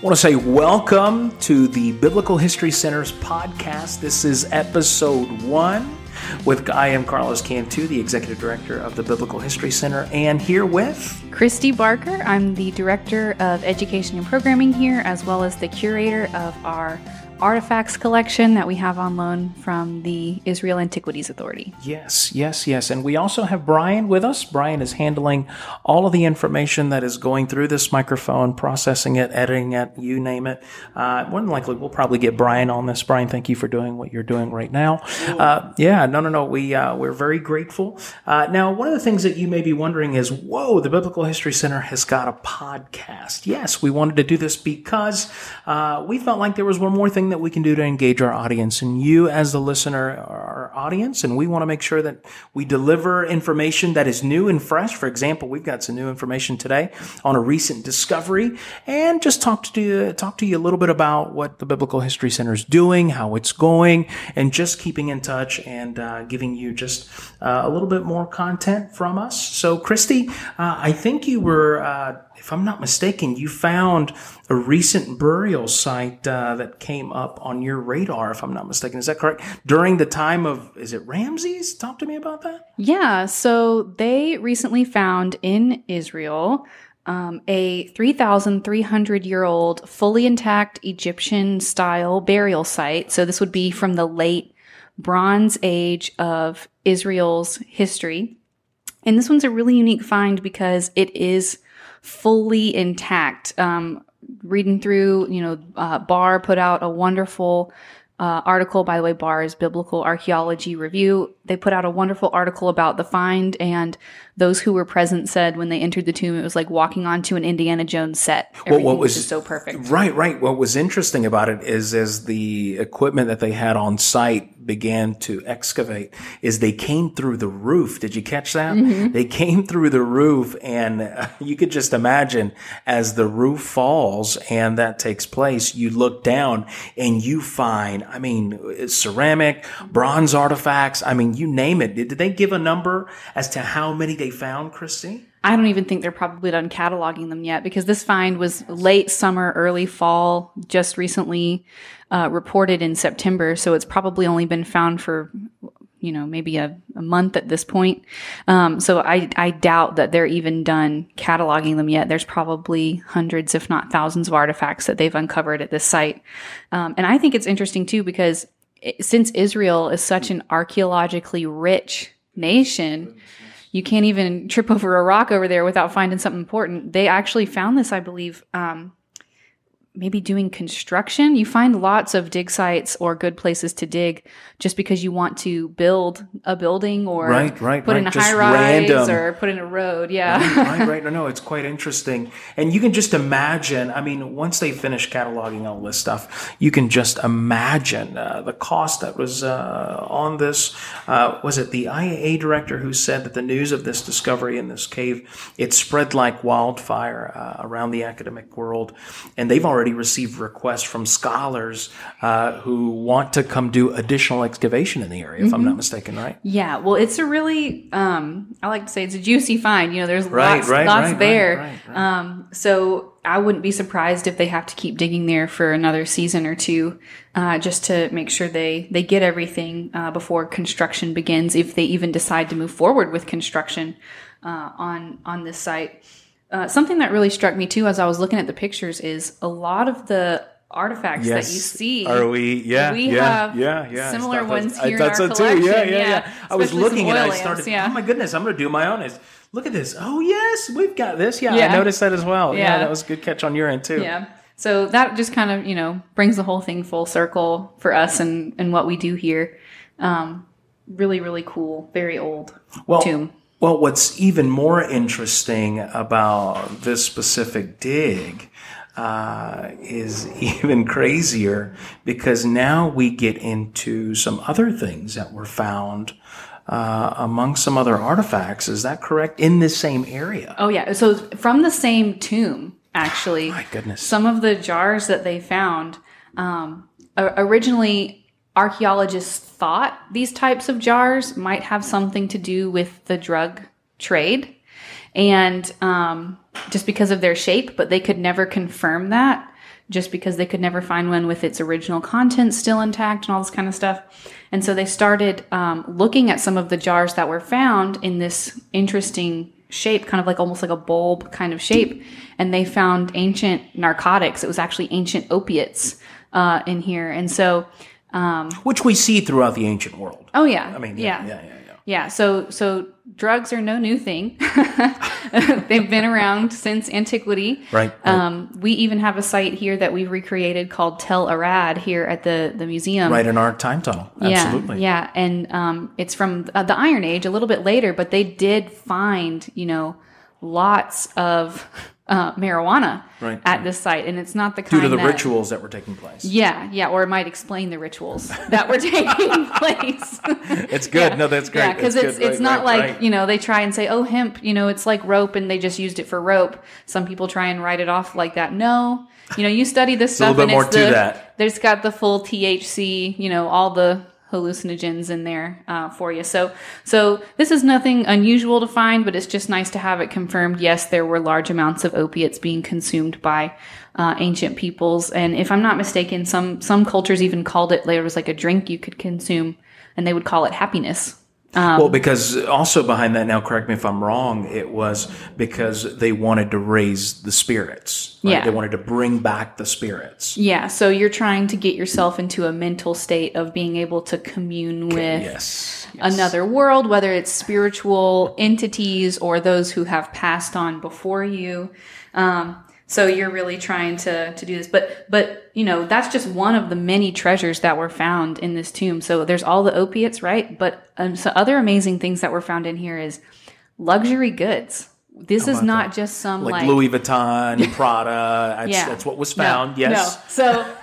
I want to say welcome to the Biblical History Center's podcast. This is episode one with I am Carlos Cantu, the executive director of the Biblical History Center, and here with Christy Barker. I'm the director of education and programming here, as well as the curator of our artifacts collection that we have on loan from the Israel Antiquities Authority. Yes, yes, yes. And we also have Brian with us. Brian is handling all of the information that is going through this microphone, processing it, editing it, you name it. Uh, more than likely, we'll probably get Brian on this. Brian, thank you for doing what you're doing right now. Uh, yeah, no, no, no. We, uh, we're very grateful. Uh, now, one of the things that you may be wondering is, whoa, the Biblical History Center has got a podcast. Yes, we wanted to do this because uh, we felt like there was one more thing that we can do to engage our audience. And you as the listener are our audience and we want to make sure that we deliver information that is new and fresh. For example we've got some new information today on a recent discovery. And just talk to you talk to you a little bit about what the biblical history center is doing how it's going and just keeping in touch and uh, giving you just uh, a little bit more content from us. So christy uh, i think you were uh, if I'm not mistaken, you found a recent burial site uh, that came up on your radar, if I'm not mistaken. Is that correct? During the time of, is it Ramses? Talk to me about that. Yeah. So they recently found in Israel um, a 3,300 year old, fully intact Egyptian style burial site. So this would be from the late Bronze Age of Israel's history. And this one's a really unique find because it is fully intact. Um, reading through, you know, uh, BAR put out a wonderful uh, article. By the way, BAR is Biblical Archaeology Review. They put out a wonderful article about the find, and those who were present said when they entered the tomb, it was like walking onto an Indiana Jones set. Everything well, what was, was so perfect? Right, right. What was interesting about it is, is the equipment that they had on site began to excavate is they came through the roof. Did you catch that? Mm-hmm. They came through the roof and uh, you could just imagine as the roof falls and that takes place, you look down and you find, I mean, ceramic, bronze artifacts. I mean, you name it. Did, did they give a number as to how many they found, Christy? I don't even think they're probably done cataloging them yet because this find was late summer, early fall, just recently uh, reported in September. So it's probably only been found for, you know, maybe a, a month at this point. Um, so I, I doubt that they're even done cataloging them yet. There's probably hundreds, if not thousands of artifacts that they've uncovered at this site. Um, and I think it's interesting too because it, since Israel is such an archaeologically rich nation, you can't even trip over a rock over there without finding something important. They actually found this, I believe, um, maybe doing construction. You find lots of dig sites or good places to dig just because you want to build a building or right, right, put right. in a just high rise random. or put in a road. Yeah. Right, right, right. No, no, it's quite interesting. And you can just imagine, I mean, once they finish cataloging all this stuff, you can just imagine uh, the cost that was uh, on this. Uh, was it the IAA director who said that the news of this discovery in this cave, it spread like wildfire uh, around the academic world. And they've already already received requests from scholars uh, who want to come do additional excavation in the area, if mm-hmm. I'm not mistaken, right? Yeah. Well, it's a really, um, I like to say it's a juicy find. You know, there's right, lots, right, lots right, there. Um, so I wouldn't be surprised if they have to keep digging there for another season or two, uh, just to make sure they they get everything uh, before construction begins, if they even decide to move forward with construction uh, on on this site. Uh, something that really struck me too as I was looking at the pictures is a lot of the artifacts yes. that you see. Are we? Yeah, we yeah, have yeah, yeah. Similar ones here I in our collection. Too. Yeah, yeah, yeah. yeah. I was looking and I started. Yeah. Oh my goodness, I'm going to do my own. Is look at this. Oh yes, we've got this. Yeah, yeah. I noticed that as well. Yeah. yeah, that was a good catch on your end too. Yeah. So that just kind of you know brings the whole thing full circle for us and and what we do here. Um, really, really cool. Very old well, tomb. Well, what's even more interesting about this specific dig uh, is even crazier because now we get into some other things that were found uh, among some other artifacts. Is that correct? In this same area? Oh, yeah. So from the same tomb, actually. My goodness. Some of the jars that they found um, originally archaeologists thought these types of jars might have something to do with the drug trade and um, just because of their shape but they could never confirm that just because they could never find one with its original content still intact and all this kind of stuff. And so they started um, looking at some of the jars that were found in this interesting shape, kind of like almost like a bulb kind of shape. And they found ancient narcotics. It was actually ancient opiates uh, in here. And so, Which we see throughout the ancient world. oh yeah, I mean, yeah, yeah, yeah, yeah. yeah. Yeah, so so drugs are no new thing. They've been around since antiquity. Right, right. Um, we even have a site here that we've recreated called Tel Arad here at the the museum. Right in our time tunnel. Absolutely. Yeah, yeah, and um, it's from uh, the Iron Age, a little bit later, but they did find you know lots of uh, marijuana Right, at this site, and it's not the kind Due to the that, rituals that were taking place. Yeah, yeah, or it might explain the rituals that were taking place. It's good. No, that's great. Yeah, because it's good. it's Right, not right, like right. you know they try and say oh hemp you know it's like rope and they just used it for rope. Some people try and write it off like that. No, you know you study this a stuff little and bit more it's to that. There's got the full THC, you know all the hallucinogens in there uh, for you. So so this is nothing unusual to find, but it's just nice to have it confirmed. Yes, there were large amounts of opiates being consumed by. Uh, ancient peoples, and if I'm not mistaken, some some cultures even called it. There was like a drink you could consume, and they would call it happiness. Well, because also behind that, now correct me if I'm wrong, it was because they wanted to raise the spirits. right? Yeah. They wanted to bring back the spirits. Yeah, so you're trying to get yourself into a mental state of being able to commune with Yes. another world, whether it's spiritual entities or those who have passed on before you. Um, so you're really trying to to do this, but but you know that's just one of the many treasures that were found in this tomb. So there's all the opiates, right? But um, so other amazing things that were found in here is luxury goods. This is not just some Like, like, Louis Vuitton, Prada. That's, Yeah. that's what was No, found. yes. No. So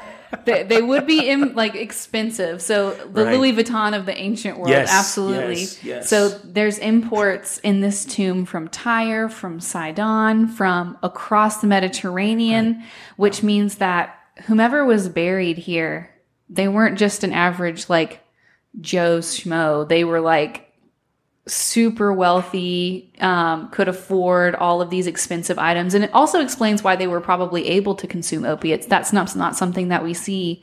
they, they would be in, like expensive. So the Right. Louis Vuitton of the ancient world, Yes, absolutely. yes, yes. So there's imports in this tomb from Tyre, from Sidon, from across the Mediterranean, which means that whomever was buried here, they weren't just an average like Joe Schmo. They were like super wealthy, um, could afford all of these expensive items. And it also explains why they were probably able to consume opiates. That's not, not something that we see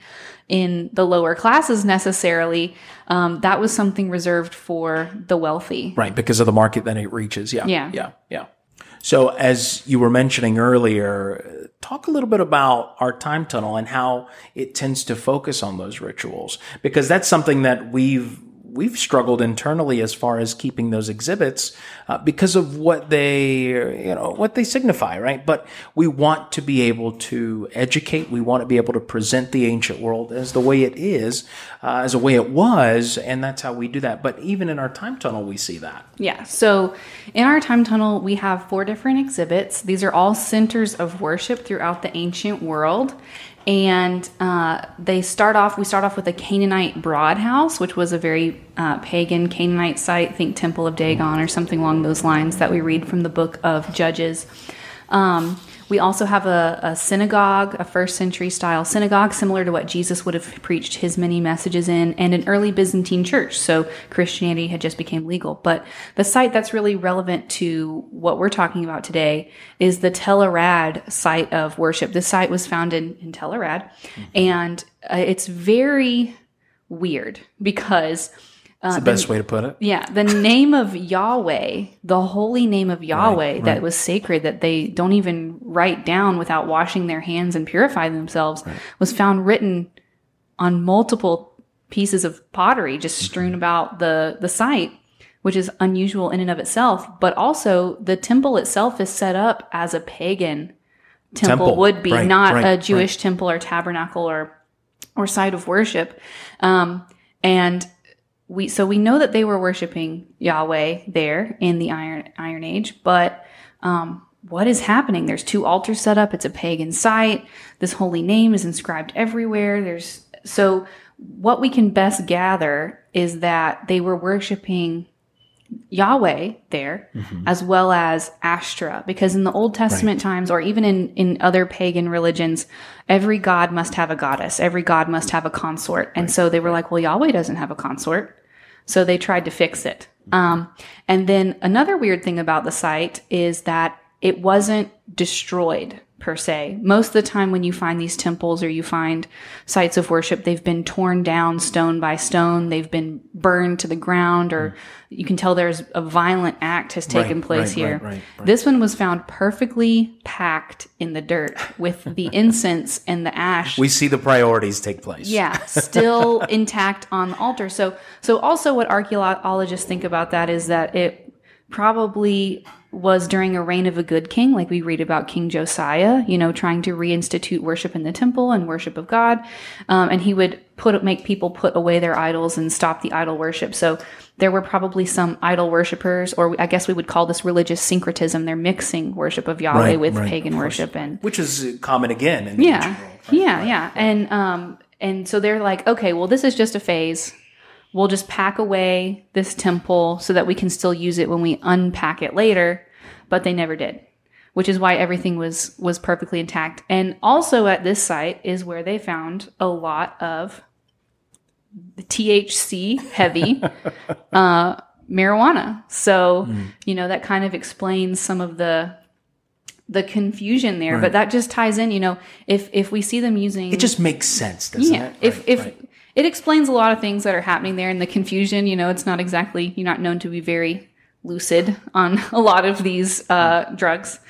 in the lower classes necessarily. Um, that was something reserved for the wealthy. Right, because of the market that it reaches. Yeah. Yeah. Yeah. Yeah. So, as you were mentioning earlier, talk a little bit about our time tunnel and how it tends to focus on those rituals, because that's something that we've we've struggled internally as far as keeping those exhibits uh, because of what they you know what they signify right but we want to be able to educate we want to be able to present the ancient world as the way it is uh, as a way it was and that's how we do that but even in our time tunnel we see that Yeah. So in our time tunnel, we have four different exhibits. These are all centers of worship throughout the ancient world. And uh, they start off, we start off with a Canaanite broad house, which was a very uh, pagan Canaanite site, think Temple of Dagon or something along those lines that we read from the book of Judges. Um, we also have a, a synagogue, a first century style synagogue, similar to what Jesus would have preached his many messages in, and an early Byzantine church. So Christianity had just became legal. But the site that's really relevant to what we're talking about today is the Tel Arad site of worship. This site was found in, in Tel Arad, and uh, it's very weird because That's the best way to put it. yeah, the name of Yahweh, the holy name of Yahweh that was sacred, that they don't even write down without washing their hands and purify themselves, was found written on multiple pieces of pottery just strewn about the, the site, which is unusual in and of itself. But also, the temple itself is set up as a pagan temple, Temple, would be, right, not right, a right. Jewish temple or tabernacle or or site of worship. Um, and we so we know that they were worshiping Yahweh there in the Iron Iron Age, but um, what is happening? There's two altars set up. It's a pagan site. This holy name is inscribed everywhere. There's so what we can best gather is that they were worshiping Yahweh there, as well as Ashtra, because in the Old Testament times, or even in, in other pagan religions, every god must have a goddess, every god must have a consort. And so they were like, well, Yahweh doesn't have a consort. So they tried to fix it. Um, and then another weird thing about the site is that it wasn't destroyed per se. Most of the time, when you find these temples or you find sites of worship, they've been torn down stone by stone. They've been burned to the ground, or mm. you can tell there's a violent act has taken Right, place right, here. right. This one was found perfectly packed in the dirt with the incense and the ash We see the priorities take place. yeah, still intact on the altar. So, so also what archaeologists think about that is that it probably was during a reign of a good king, like we read about King Josiah, you know, trying to reinstitute worship in the temple and worship of God, um, and he would put make people put away their idols and stop the idol worship. So there were probably some idol worshippers, or I guess we would call this religious syncretism. They're mixing worship of Yahweh Right, with right, pagan worship and Which is common again in the yeah world. right? yeah yeah and um and so they're like okay well this is just a phase we'll just pack away this temple so that we can still use it when we unpack it later but they never did which is why everything was was perfectly intact and also at this site is where they found a lot of the THC heavy uh, marijuana. So Hmm. you know that kind of explains some of the the confusion there. But that just ties in. You know, if if we see them using It just makes sense, doesn't yeah, it? if Right, if right. It explains a lot of things that are happening there, and the confusion. You know, it's not exactly you're not known to be very lucid on a lot of these uh, drugs.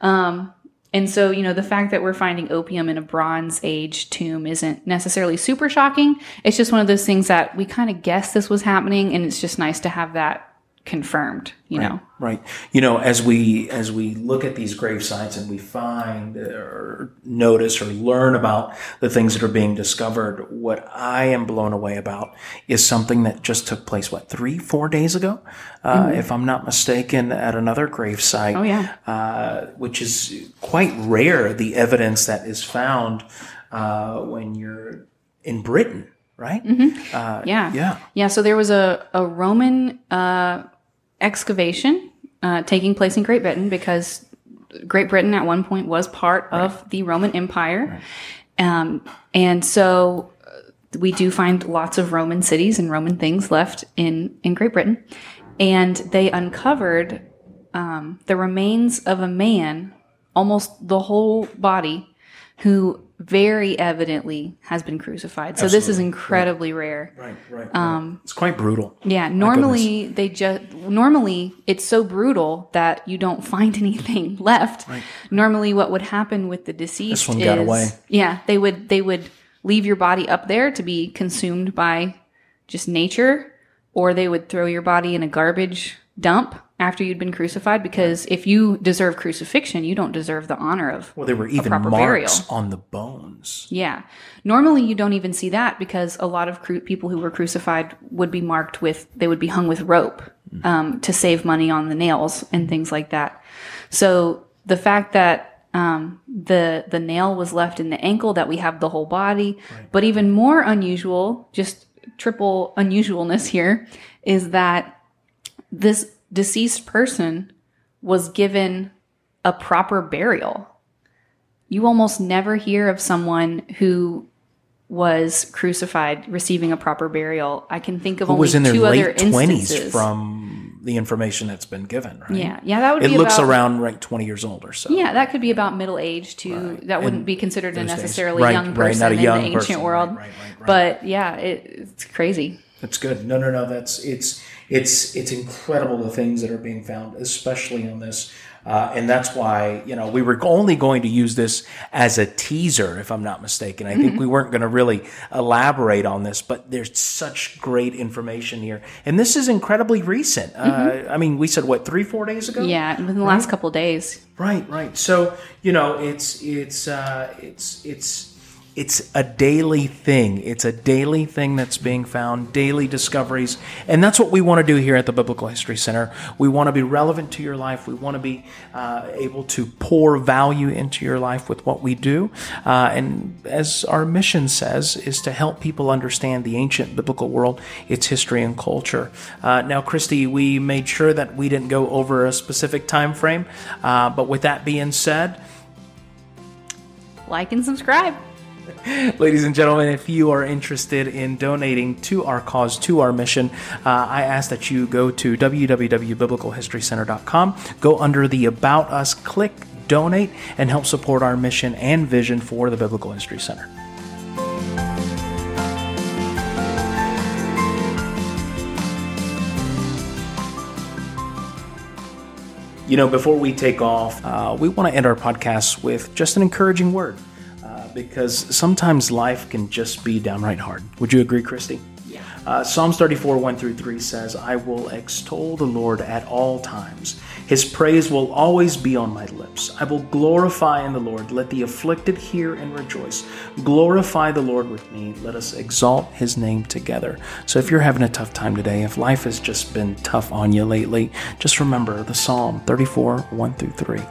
Um, and so, you know, the fact that we're finding opium in a Bronze Age tomb isn't necessarily super shocking. It's just one of those things that we kind of guessed this was happening, and it's just nice to have that confirmed, you know? Right. You know, as we as we look at these grave sites and we find or notice or learn about the things that are being discovered, what I am blown away about is something that just took place. What three, four days ago, uh, if I'm not mistaken, at another grave site. Oh, yeah. Uh, which is quite rare. The evidence that is found uh, when you're in Britain, right? Uh, Yeah. yeah. Yeah, so there was a, a Roman uh, excavation uh, taking place in Great Britain because Great Britain at one point was part of the Roman Empire. Um, and so uh, we do find lots of Roman cities and Roman things left in, in Great Britain. And they uncovered um, the remains of a man, almost the whole body, who very evidently has been crucified. So this is Absolutely. incredibly rare. Right. Right. Um, it's quite brutal. Yeah, normally they just normally it's so brutal that you don't find anything left. Normally what would happen with the deceased This one is got away. yeah, they would they would leave your body up there to be consumed by just nature or they would throw your body in a garbage dump after you'd been crucified because if you deserve crucifixion, you don't deserve the honor of Well, there were even marks burial. on the bones. yeah. Normally, you don't even see that because a lot of cru- people who were crucified would be marked with, they would be hung with rope um, to save money on the nails and things like that. So the fact that um, the the nail was left in the ankle, that we have the whole body, but even more unusual, just triple unusualness here, is that this deceased person was given a proper burial you almost never hear of someone who was crucified receiving a proper burial. I can think of Who only was in their two other late twenties instances. from the information that's been given, right? yeah, yeah, that would be It be looks about, around like twenty years old or so. Yeah, that could be about middle age too. That wouldn't In be considered a necessarily Right, young right, person not a in the ancient person. world. Right, right, right, right. But yeah, it, it's crazy. That's good. No, no, no. That's it's it's it's incredible the things that are being found, especially on this. Uh, and that's why you know we were only going to use this as a teaser, if I'm not mistaken. I think we weren't going to really elaborate on this, but there's such great information here, and this is incredibly recent. Uh, I mean, we said what three, four days ago. Yeah, within the last couple of days. Right, right. So you know, it's it's uh, it's it's it's a daily thing. It's a daily thing that's being found, daily discoveries, and that's what we want to do here at the Biblical History Center. We want to be relevant to your life. We want to be uh, able to pour value into your life with what we do, uh, and as our mission says, is to help people understand the ancient biblical world, its history and culture. Uh, now, Christy, we made sure that we didn't go over a specific time frame, uh, but with that being said. Like and subscribe. Ladies and gentlemen, if you are interested in donating to our cause, to our mission, uh, I ask that you go to www.biblicalhistorycenter.com, go under the About Us, click donate and help support our mission and vision for the Biblical History Center. You know, before we take off, uh, we want to end our podcast with just an encouraging word because sometimes life can just be downright hard. Would you agree, Christy? Yeah. Uh, Psalms 34, 1 through 3 says, I will extol the Lord at all times. His praise will always be on my lips. I will glorify in the Lord. Let the afflicted hear and rejoice. Glorify the Lord with me. Let us exalt his name together. So if you're having a tough time today, if life has just been tough on you lately, just remember the Psalm 34, 1 through 3.